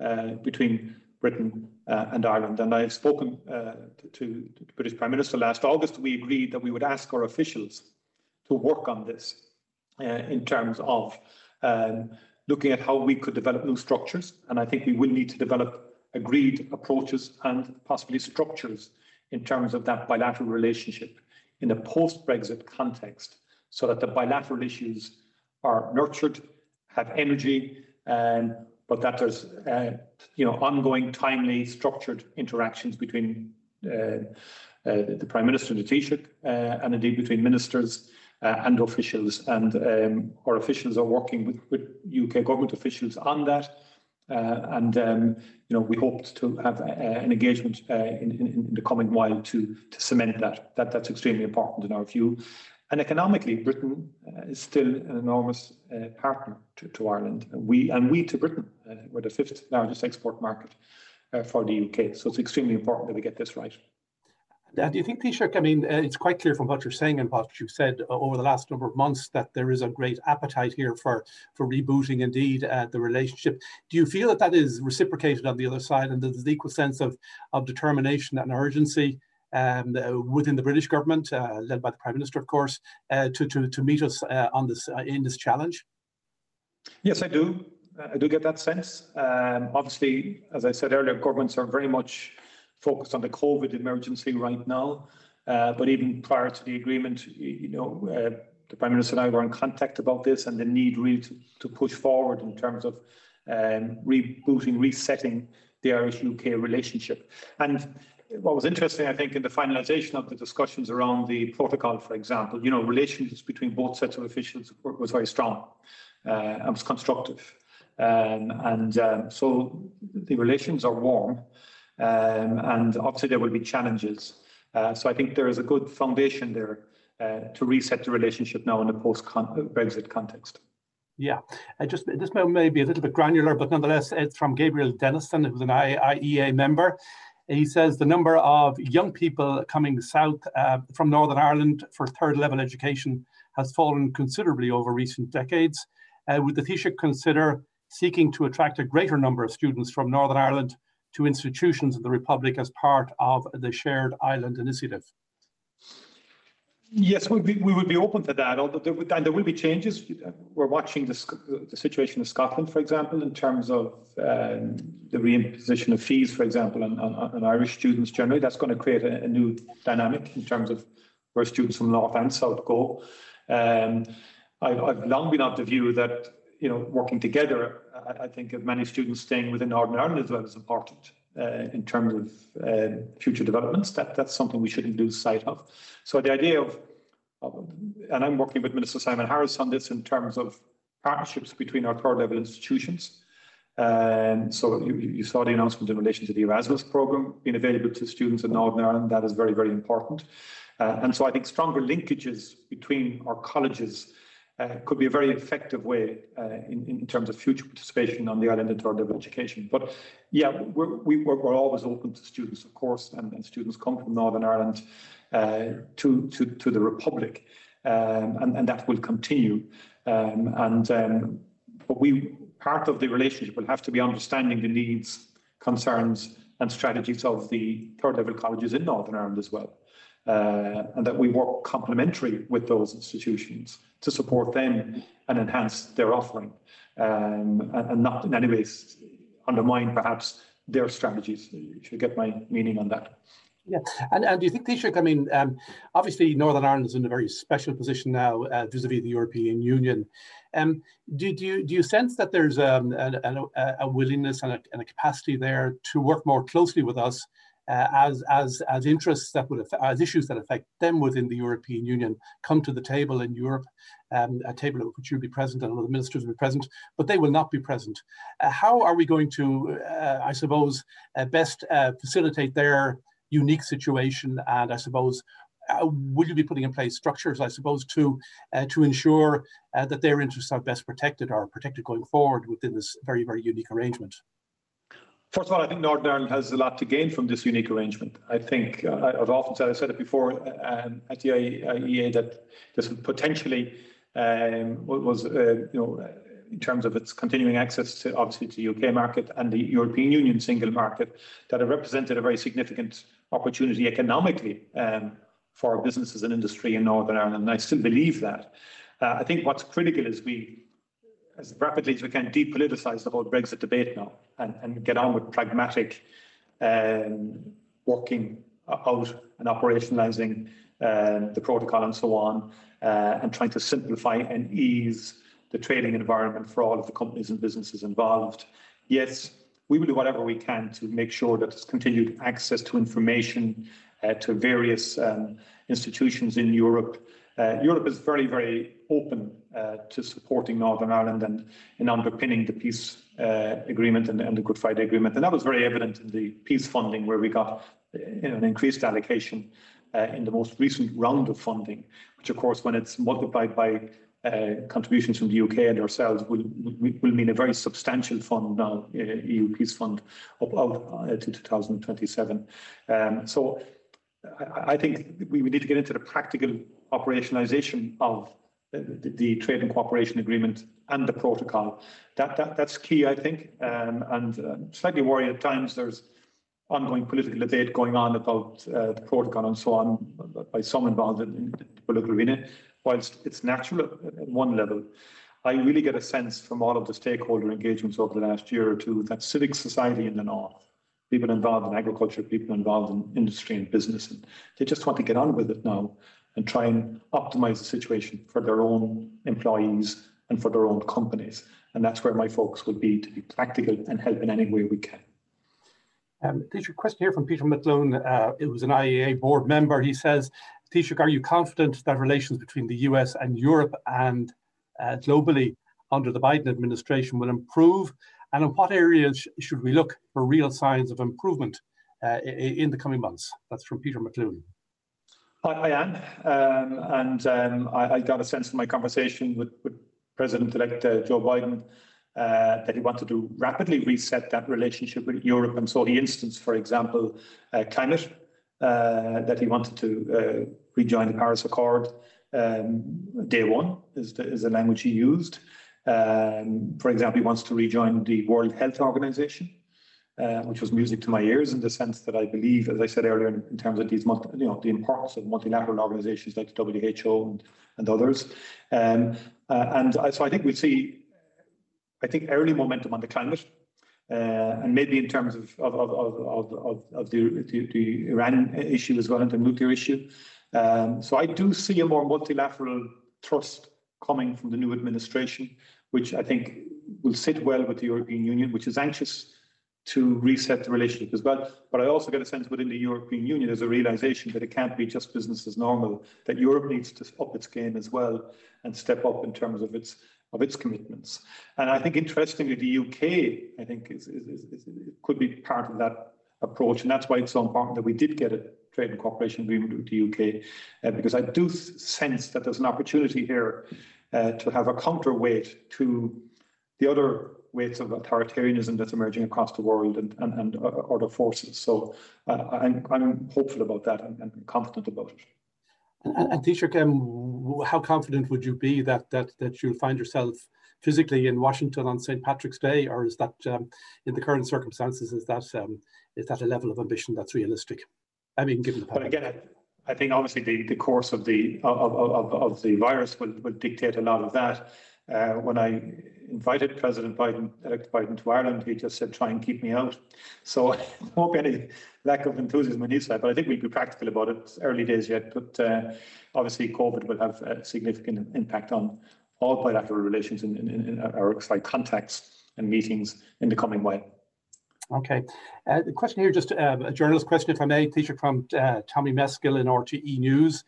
Speaker 4: uh, between Britain uh, and Ireland. And I've spoken uh, to, to, the British Prime Minister last August. We agreed that we would ask our officials to work on this uh, in terms of um, looking at how we could develop new structures. And I think we will need to develop agreed approaches and possibly structures in terms of that bilateral relationship in a post-Brexit context so that the bilateral issues are nurtured, have energy, um, but that there's uh, you know ongoing, timely, structured interactions between uh, uh, the Prime Minister and the Taoiseach, uh, and indeed between ministers uh, and officials. And um, our officials are working with, with UK government officials on that. Uh, and um, you know we hoped to have uh, an engagement uh, in, the coming while to to cement that. That that's extremely important in our view. And economically, Britain is still an enormous partner to, to, Ireland. We and we to Britain. we're the fifth largest export market for the UK. So it's extremely important that we get this right.
Speaker 2: Uh, do you think, Taoiseach, I mean, uh, it's quite clear from what you're saying and what you've said uh, over the last number of months that there is a great appetite here for, for rebooting indeed uh, the relationship. Do you feel that that is reciprocated on the other side and there's an equal sense of, of determination and urgency um, uh, within the British government, uh, led by the Prime Minister, of course, to, to, to meet us on this in this challenge?
Speaker 4: Yes, I do. I do get that sense. Um, obviously, as I said earlier, governments are very much focused on the COVID emergency right now. Uh, but even prior to the agreement, you know, uh, the Prime Minister and I were in contact about this and the need really to, to push forward in terms of um, rebooting, resetting the Irish-UK relationship. And what was interesting, I think, in the finalisation of the discussions around the protocol, for example, you know, relations between both sets of officials was very strong uh, and was constructive. Um, and um, so the relations are warm. Um, and obviously there will be challenges. Uh, so I think there is a good foundation there uh, to reset the relationship now in a post-Brexit context.
Speaker 2: Yeah, I just this may be a little bit granular, but nonetheless, it's from Gabriel Denniston, who's an IEA member. He says the number of young people coming south uh, from Northern Ireland for third level education has fallen considerably over recent decades. Uh, would the Taoiseach consider seeking to attract a greater number of students from Northern Ireland to institutions of the Republic as part of the Shared Island Initiative?
Speaker 4: Yes, we'd be, we would be open to that. Although there, and there will be changes. We're watching the situation in Scotland, for example, in terms of um, the reimposition of fees, for example, on, on, on, Irish students generally. That's going to create a, a, new dynamic in terms of where students from North and South go. Um, I've, I've long been of the view that you know working together, I, I think of many students staying within Northern Ireland as well is important uh, in terms of uh, future developments. That that's something we shouldn't lose sight of. So the idea of, of, and I'm working with Minister Simon Harris on this in terms of partnerships between our third level institutions. Um, so you, you, saw the announcement in relation to the Erasmus program being available to students in Northern Ireland. That is very, very important. Uh, and so I think stronger linkages between our colleges uh, could be a very effective way uh, in, in terms of future participation on the island in third level education. But yeah, we're, we, are we're always open to students, of course, and, and students come from Northern Ireland uh, to, to, to the Republic, um, and, and that will continue. Um, and um, but we part of the relationship will have to be understanding the needs, concerns, and strategies of the third level colleges in Northern Ireland as well. Uh, and that we work complementary with those institutions to support them and enhance their offering um, and, and, not in any way undermine perhaps their strategies. You should get my meaning on that.
Speaker 2: Yeah, and, and do you think, Taoiseach, I mean, um, obviously Northern Ireland is in a very special position now uh, vis-a-vis the European Union. Um, do, do, you, do you sense that there's um, a, a, a willingness and a, and a, capacity there to work more closely with us uh, as, as, as interests that would affect, as issues that affect them within the European Union come to the table in Europe, um, a table at which you'll be present and the ministers will be present, but they will not be present. Uh, how are we going to, uh, I suppose, uh, best uh, facilitate their unique situation and I suppose uh, will you be putting in place structures, I suppose, to to ensure that their interests are best protected or protected going forward within this very, very unique arrangement?
Speaker 4: First of all, I think Northern Ireland has a lot to gain from this unique arrangement. I think uh, I've often said, I said it before um, at the IEA that this potentially um, was, uh, you know, in terms of its continuing access to obviously to the UK market and the European Union single market, that it represented a very significant opportunity economically um, for businesses and industry in Northern Ireland. And I still believe that. Uh, I think what's critical is we, as rapidly as we can, depoliticize the whole Brexit debate now and, and get on with pragmatic um, working out and operationalizing um, the protocol and so on, uh, and trying to simplify and ease the trading environment for all of the companies and businesses involved. Yes, we will do whatever we can to make sure that there's continued access to information uh, to various um, institutions in Europe. Uh, Europe is very, very open uh, to supporting Northern Ireland and in underpinning the peace uh, agreement and, and, the Good Friday Agreement. And that was very evident in the peace funding, where we got you know, an increased allocation uh, in the most recent round of funding, which, of course, when it's multiplied by uh, contributions from the UK and ourselves will, will mean a very substantial fund now, uh, EU Peace Fund, up out uh, to 2027. Um, so I, I, think we, we need to get into the practical operationalisation of the, the, trade and cooperation agreement and the protocol. That, that that's key, I think, um, and uh, slightly worried at times. There's ongoing political debate going on about uh, the protocol and so on by some involved in, in the political arena whilst it's natural at one level, I really get a sense from all of the stakeholder engagements over the last year or two that civic society in the north, people involved in agriculture, people involved in industry and business, and they just want to get on with it now and try and optimize the situation for their own employees and for their own companies. And that's where my focus will be to be practical and help in any way we can.
Speaker 2: Um, question here from Peter McLoone. Uh, it was an IEA board member. He says, Taoiseach, are you confident that relations between the US and Europe and uh, globally under the Biden administration will improve? And in what areas should we look for real signs of improvement uh, in the coming months? That's from Peter McLoone.
Speaker 4: I, I am, um, and um, I, I, got a sense from my conversation with, with President-elect uh, Joe Biden uh, that he wanted to rapidly reset that relationship with Europe, and so he instanced, for example, uh, climate uh, that he wanted to uh, rejoin the Paris Accord. Um, day one is the, is the language he used. Um, for example, he wants to rejoin the World Health Organization, uh, which was music to my ears in the sense that I believe, as I said earlier, in, in terms of these, multi, you know, the importance of multilateral organizations like the WHO and, and others. Um, uh, and so I think we'll see, I think, early momentum on the climate uh, and maybe in terms of of of of, of, of the, the, the Iran issue as well and the nuclear issue. Um, so I do see a more multilateral thrust coming from the new administration, which I think will sit well with the European Union, which is anxious to reset the relationship as well. But I also get a sense within the European Union there's a realization that it can't be just business as normal, that Europe needs to up its game as well and step up in terms of its of its commitments. And I think interestingly, the UK, I think, is, is, is, is could be part of that approach. And that's why it's so important that we did get a trade and cooperation agreement with the UK, uh, because I do sense that there's an opportunity here uh, to have a counterweight to the other weights of authoritarianism that's emerging across the world and, and, and uh, other forces. So uh, I'm, I'm hopeful about that and, and confident about it.
Speaker 2: And, and Taoiseach, um, how confident would you be that that that you'll find yourself physically in Washington on St. Patrick's Day, or is that, um, in the current circumstances, is that um, is that a level of ambition that's realistic? I mean, given the
Speaker 4: but again, I think obviously the, the course of the of, of, of the virus will, will dictate a lot of that. Uh, when I invited President Biden, elect Biden to Ireland, he just said, try and keep me out. So there won't be any lack of enthusiasm on his side, but I think we'll be practical about it. It's early days yet, but uh, obviously COVID will have a significant impact on all bilateral relations in our like contacts and meetings in the coming while.
Speaker 2: Okay. Uh, the question here, just uh, a journalist question, if I may, Taoiseach from uh, Tommy Meskill in RTE News.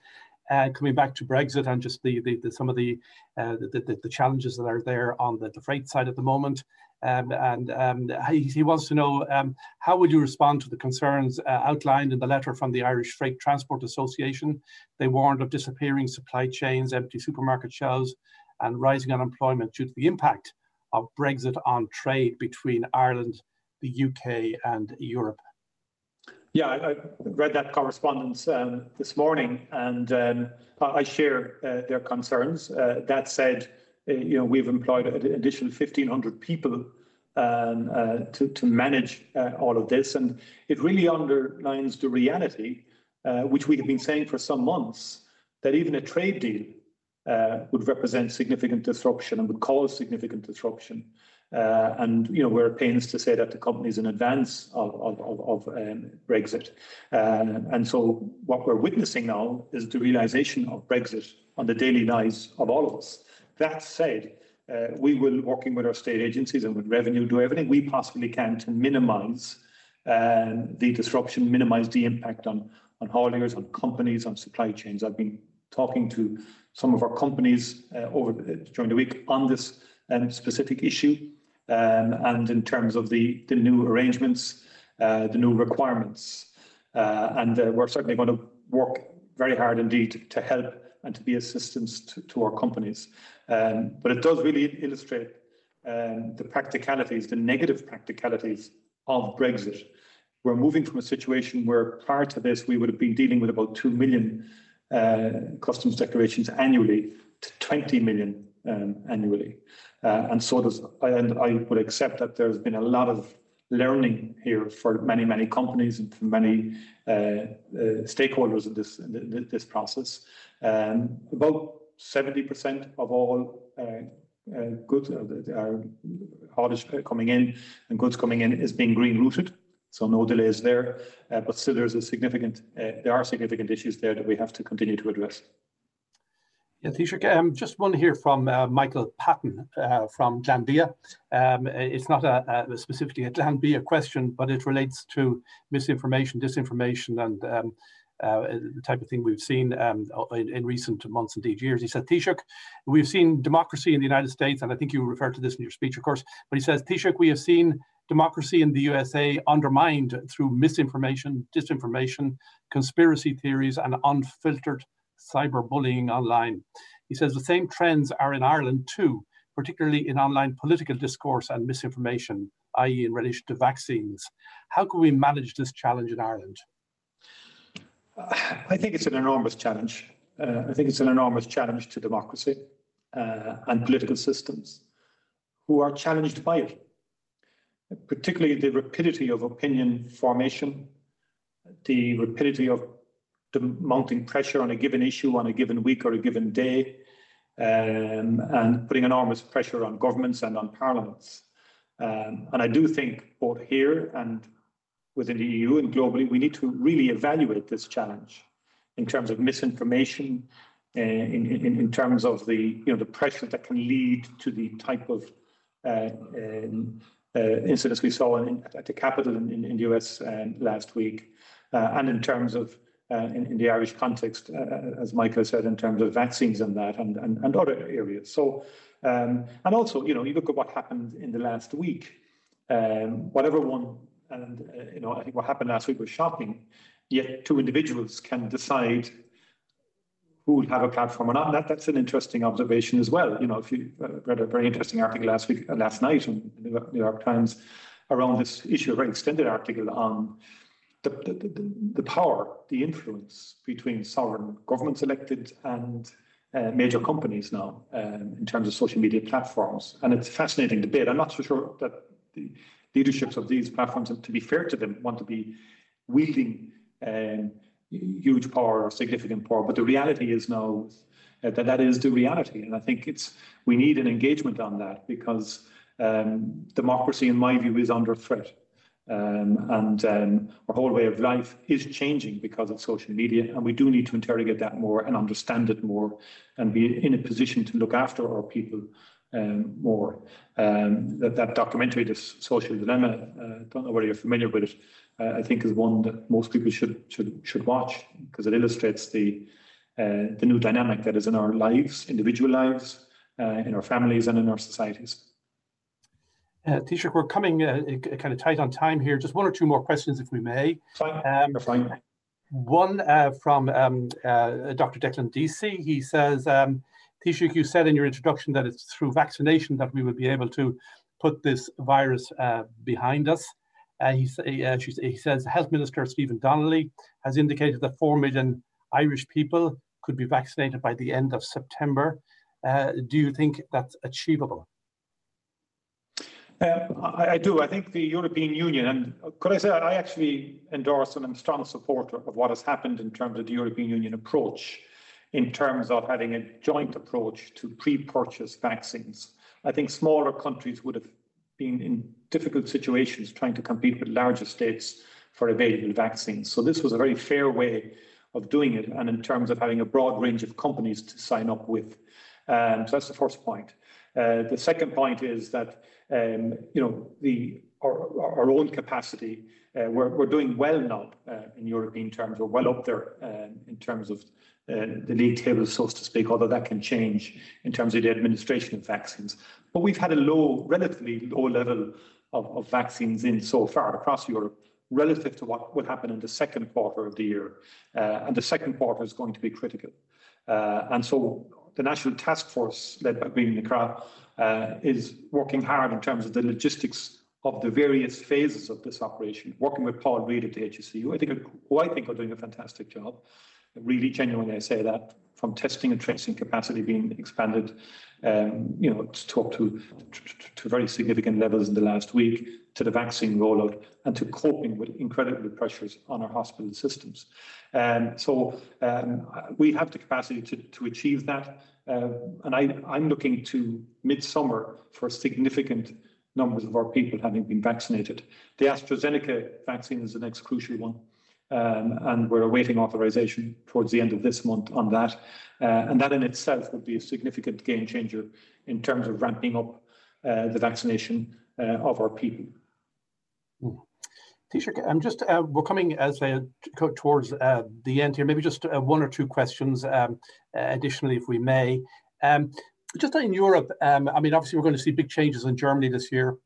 Speaker 2: Uh, coming back to Brexit and just the, the, the some of the, uh, the, the, challenges that are there on the, the freight side at the moment. Um, and um, he, he, wants to know um, how would you respond to the concerns uh, outlined in the letter from the Irish Freight Transport Association? They warned of disappearing supply chains, empty supermarket shelves, and rising unemployment due to the impact of Brexit on trade between Ireland, the UK, and Europe.
Speaker 4: Yeah, I, read that correspondence um, this morning, and um, I share uh, their concerns. Uh, that said, uh, you know, we've employed an additional 1,500 people um, uh, to, to manage uh, all of this, and it really underlines the reality, uh, which we have been saying for some months, that even a trade deal would represent significant disruption and would cause significant disruption. Uh, and you know we're at pains to say that the companies in advance of, of, of, of um, Brexit. Uh, and so what we're witnessing now is the realization of Brexit on the daily lives of all of us. That said, uh, we will, working with our state agencies and with revenue, do everything we possibly can to minimise um, the disruption, minimise the impact on, on hauliers, on companies, on supply chains. I've been talking to some of our companies uh, over during the week on this um, specific issue um, and in terms of the, the new arrangements, uh, the new requirements. Uh, and uh, we're certainly going to work very hard indeed to help and to be assistance to, to our companies. Um, but it does really illustrate um, the practicalities, the negative practicalities of Brexit. We're moving from a situation where prior to this, we would have been dealing with about 2 million uh, customs declarations annually to 20 million um, annually. Uh, and so does, and I would accept that there's been a lot of learning here for many, many companies and for many uh, uh, stakeholders in this, in this process. Um, about 70% of all uh, uh, goods are haulage coming in and goods coming in is being green routed. So no delays there, uh, but still there's a significant, there are significant issues there that we have to continue to address.
Speaker 2: Yeah, Taoiseach, um, just one here from uh, Michael Patten uh, from Glanbia. Um, it's not a, a, specifically a Glanbia question, but it relates to misinformation, disinformation, and um, uh, the type of thing we've seen um, in, in, recent months, indeed years. He said, Taoiseach, we've seen democracy in the United States, and I think you referred to this in your speech, of course, but he says, Taoiseach, we have seen democracy in the USA undermined through misinformation, disinformation, conspiracy theories, and unfiltered cyberbullying online. He says the same trends are in Ireland too, particularly in online political discourse and misinformation, i.e., in relation to vaccines. How can we manage this challenge in Ireland?
Speaker 4: I think it's an enormous challenge. Uh, I think it's an enormous challenge to democracy uh, and political systems who are challenged by it, particularly the rapidity of opinion formation, the rapidity of the mounting pressure on a given issue on a given week or a given day, um, and putting enormous pressure on governments and on parliaments. Um, and I do think both here and within the EU and globally, we need to really evaluate this challenge in terms of misinformation, in, in, in terms of the you know the pressure that can lead to the type of uh, um, uh, incidents we saw in, at the Capitol in the US um, last week, uh, and in terms of uh, in, in, the Irish context, uh, as Michael said, in terms of vaccines and that, and, and, and other areas. So, um, and also, you know, you look at what happened in the last week. Um, whatever one, and uh, you know, I think what happened last week was shocking. Yet, two individuals can decide who will have a platform or not. That, that's an interesting observation as well. You know, if you uh, read a very interesting article last week, uh, last night in the New York Times around this issue, a very extended article on the, the, the, power, the influence between sovereign governments elected and uh, major companies now um, in terms of social media platforms. And it's a fascinating debate. I'm not so sure that the leaderships of these platforms, to be fair to them, want to be wielding um, huge power or significant power. But the reality is now uh, that that is the reality. And I think it's we need an engagement on that because um, democracy, in my view, is under threat. Um, and um, our whole way of life is changing because of social media, and we do need to interrogate that more and understand it more, and be in a position to look after our people um, more. Um, that, that documentary, this social dilemma, uh, don't know whether you're familiar with it, uh, I think is one that most people should should should watch because it illustrates the uh, the new dynamic that is in our lives, individual lives, uh, in our families, and in our societies.
Speaker 2: Uh, Taoiseach, we're coming uh, kind of tight on time here. Just one or two more questions, if we may.
Speaker 4: Fine. Um, fine.
Speaker 2: One uh, from um, uh, Dr. Declan DC. He says, um, Taoiseach, you said in your introduction that it's through vaccination that we will be able to put this virus uh, behind us. Uh, he, uh, he says Health Minister Stephen Donnelly has indicated that 4 million Irish people could be vaccinated by the end of September. Uh, do you think that's achievable?
Speaker 4: Uh, I, I, do. I think the European Union, and could I say I actually endorse and I'm a strong supporter of what has happened in terms of the European Union approach, in terms of having a joint approach to pre-purchase vaccines. I think smaller countries would have been in difficult situations trying to compete with larger states for available vaccines. So this was a very fair way of doing it, and in terms of having a broad range of companies to sign up with. Um, so that's the first point. Uh, the second point is that um, you know the our, own capacity. Uh, doing well now uh, in European terms. We're well up there um, in terms of uh, the league table, so to speak, although that can change in terms of the administration of vaccines. But we've had a low, relatively low level of, vaccines in so far across Europe relative to what will happen in the second quarter of the year. And the second quarter is going to be critical. And so the National Task Force, led by Brian MacCraith, uh, is working hard in terms of the logistics of the various phases of this operation, working with Paul Reid at the HSEU, I think, who I think are doing a fantastic job. Really genuinely, I say that from testing and tracing capacity being expanded, um, you know, to up to, to, to very significant levels in the last week, to the vaccine rollout, and to coping with incredible pressures on our hospital systems. Um, so um, we have the capacity to, to achieve that. Uh, and I, I'm looking to midsummer for significant numbers of our people having been vaccinated. The AstraZeneca vaccine is the next crucial one. Um, and we're awaiting authorization towards the end of this month on that. Uh, and that in itself would be a significant game changer in terms of ramping up uh, the vaccination uh, of our people.
Speaker 2: Mm. I'm just, uh, we're coming as uh, towards uh, the end here, maybe just one or two questions um, additionally, if we may. Um, just in Europe, um, I mean, obviously we're going to see big changes in Germany this year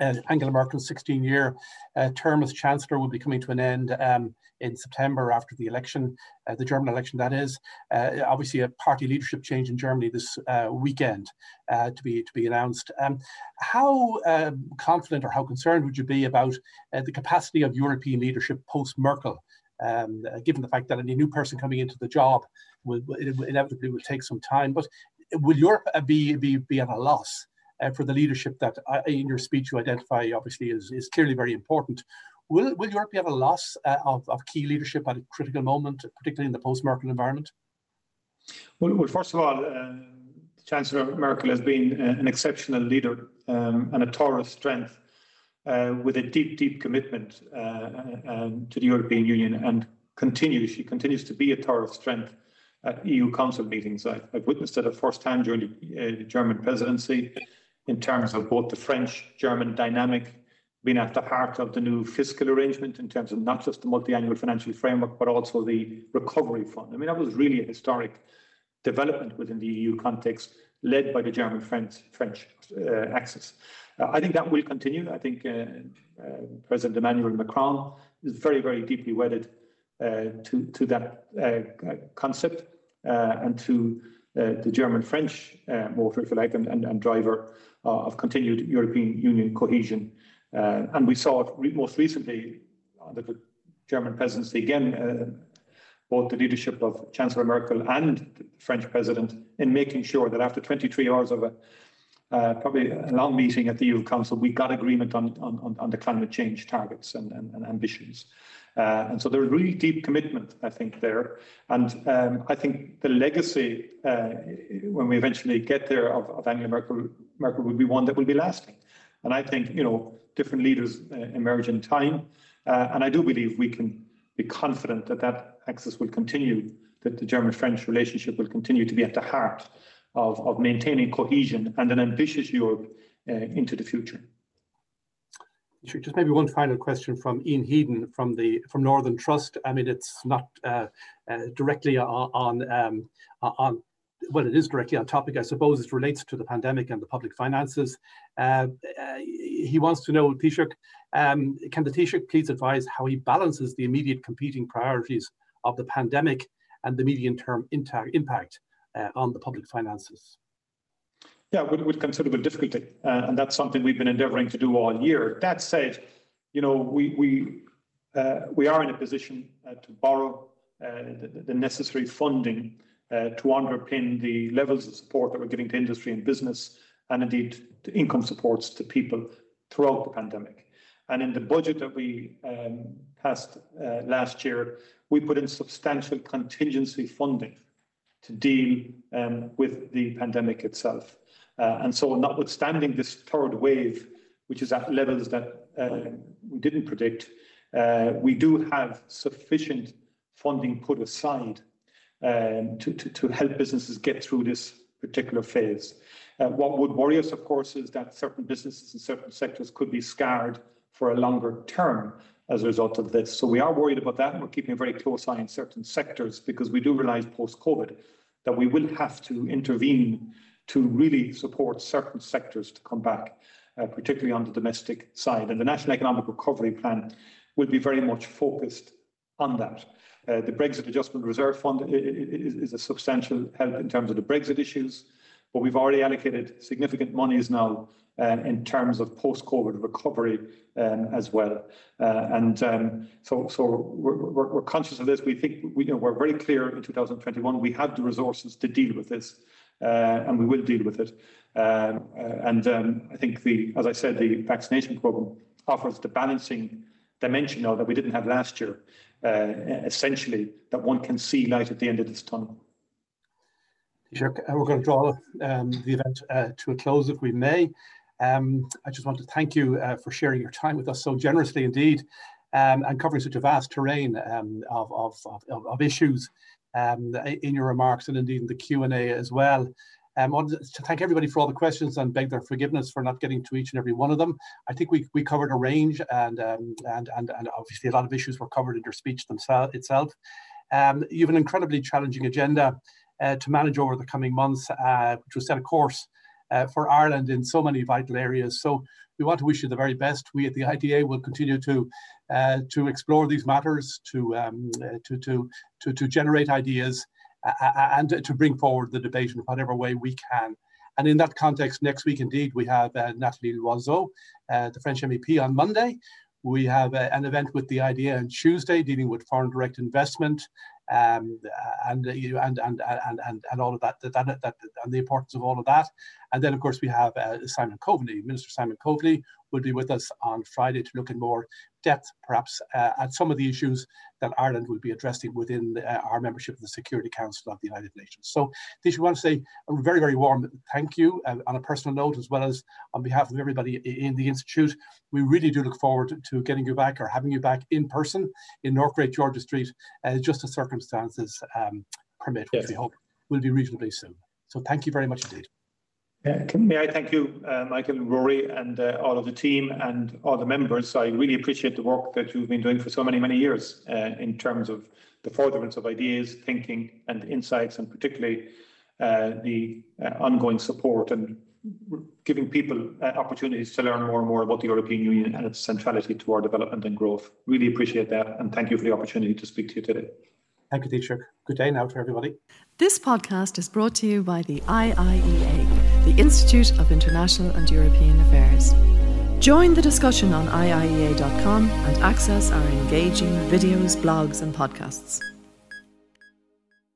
Speaker 2: uh, Angela Merkel's 16 year uh, term as Chancellor will be coming to an end um, in September after the election, uh, the German election, that is. Uh, obviously, a party leadership change in Germany this uh, weekend uh, to, be, to be announced. Um, how um, confident or how concerned would you be about the capacity of European leadership post Merkel? Um, given the fact that any new person coming into the job will, will inevitably will take some time, but will Europe be, be, be at a loss uh, for the leadership that uh, in your speech you identify obviously is, is clearly very important. Will, will Europe be at a loss uh, of, of key leadership at a critical moment, particularly in the post-Merkel environment?
Speaker 4: Well, well, first of all, uh, Chancellor Merkel has been uh, an exceptional leader um, and a Taurus strength uh, with a deep, deep commitment um, to the European Union and continues, she continues to be a Taurus strength at EU Council meetings. I, have witnessed it at first hand during the, uh, the German presidency in terms of both the French-German dynamic being at the heart of the new fiscal arrangement in terms of not just the multi-annual financial framework, but also the recovery fund. I mean, that was really a historic development within the EU context, led by the German French, French uh, axis. Uh, I think that will continue. I think uh, uh President Emmanuel Macron is very, very deeply wedded uh, to, to that uh, concept and to the German-French motor, if you like, and, and, and driver of continued European Union cohesion uh, and we saw it re most recently under the German presidency again, uh, both the leadership of Chancellor Merkel and the French president in making sure that after 23 hours of a uh, probably a long meeting at the EU Council, we got agreement on, on, on the climate change targets and, and, and ambitions. Uh, and so there's really deep commitment, I think, there. And um, I think the legacy, uh, when we eventually get there, of, of Angela Merkel, Merkel will be one that will be lasting. And I think, you know, different leaders uh, emerge in time. Uh, and I do believe we can be confident that that axis will continue, that the German-French relationship will continue to be at the heart of, of maintaining cohesion and an ambitious Europe uh, into the future.
Speaker 2: Just maybe one final question from Ian Heedon from the from Northern Trust. I mean, it's not uh, uh, directly on on, um, on well, it is directly on topic. I suppose it relates to the pandemic and the public finances. Uh, uh, he wants to know, Taoiseach, um, can the Taoiseach please advise how he balances the immediate competing priorities of the pandemic and the medium-term impact uh, on the public finances?
Speaker 4: Yeah, with, with considerable difficulty, uh, and that's something we've been endeavouring to do all year. That said, you know, we we uh, we are in a position uh, to borrow the, the necessary funding to underpin the levels of support that we're giving to industry and business, and indeed income supports to people throughout the pandemic. And in the budget that we um, passed uh, last year, we put in substantial contingency funding to deal um, with the pandemic itself. Uh, and so, notwithstanding this third wave, which is at levels that uh, we didn't predict, uh, we do have sufficient funding put aside um, to, to, to, help businesses get through this particular phase. Uh, what would worry us, of course, is that certain businesses and certain sectors could be scarred for a longer term as a result of this. So we are worried about that, and we're keeping a very close eye on certain sectors because we do realise post-COVID that we will have to intervene to really support certain sectors to come back, uh, particularly on the domestic side. And the National Economic Recovery Plan will be very much focused on that. Uh, the Brexit Adjustment Reserve Fund is, is, a substantial help in terms of the Brexit issues, but we've already allocated significant monies now uh, in terms of post-COVID recovery um, as well. Uh, and um, so, so we're, we're, we're, conscious of this. We think we, you know, we're very clear in 2021 we have the resources to deal with this, uh, and we will deal with it. Um, uh, and um, I think the, as I said, the vaccination program offers the balancing dimension now that we didn't have last year uh, essentially that one can see light at the end of this tunnel.
Speaker 2: Sure. We're going to draw um, the event uh, to a close if we may. Um, I just want to thank you uh, for sharing your time with us so generously indeed um, and covering such a vast terrain um, of, of, of, of, issues um, in your remarks and indeed in the Q&A as well. Um, I wanted to thank everybody for all the questions and beg their forgiveness for not getting to each and every one of them. I think we, we covered a range and, um, and, and, and obviously a lot of issues were covered in your speech itself. Um, you have an incredibly challenging agenda uh, to manage over the coming months, uh, which will set a course uh, for Ireland in so many vital areas. So we want to wish you the very best. We at the IDA will continue to uh, to explore these matters, to, um, uh, to, to, to, to generate ideas, and to bring forward the debate in whatever way we can. And in that context, next week, indeed, we have uh, Nathalie Loiseau, uh, the French MEP, on Monday. We have uh, an event with the IDA on Tuesday dealing with foreign direct investment um, and, and, and, and, and, and all of that, that, that, that, and the importance of all of that. And then, of course, we have uh, Simon Coveney, Minister Simon Coveney, will be with us on Friday to look in more depth, perhaps, uh, at some of the issues that Ireland will be addressing within uh, our membership of the Security Council of the United Nations. So, Taoiseach, want to say a very, very warm thank you uh, on a personal note, as well as on behalf of everybody in the Institute. We really do look forward to getting you back or having you back in person in North Great George's Street, uh, just as circumstances um, permit, which yes. we hope will be reasonably soon. So thank you very much indeed.
Speaker 4: May I thank you, uh, Michael, Rory, and uh, all of the team and all the members. I really appreciate the work that you've been doing for so many, many years uh, in terms of the furtherance of ideas, thinking, and insights, and particularly uh, the uh, ongoing support and giving people uh, opportunities to learn more and more about the European Union and its centrality to our development and growth. Really appreciate that, and thank you for the opportunity to speak to you today.
Speaker 2: Thank you, Taoiseach. Good day now to everybody.
Speaker 1: This podcast is brought to you by the IIEA, the Institute of International and European Affairs. Join the discussion on IIEA.com and access our engaging videos, blogs, and podcasts.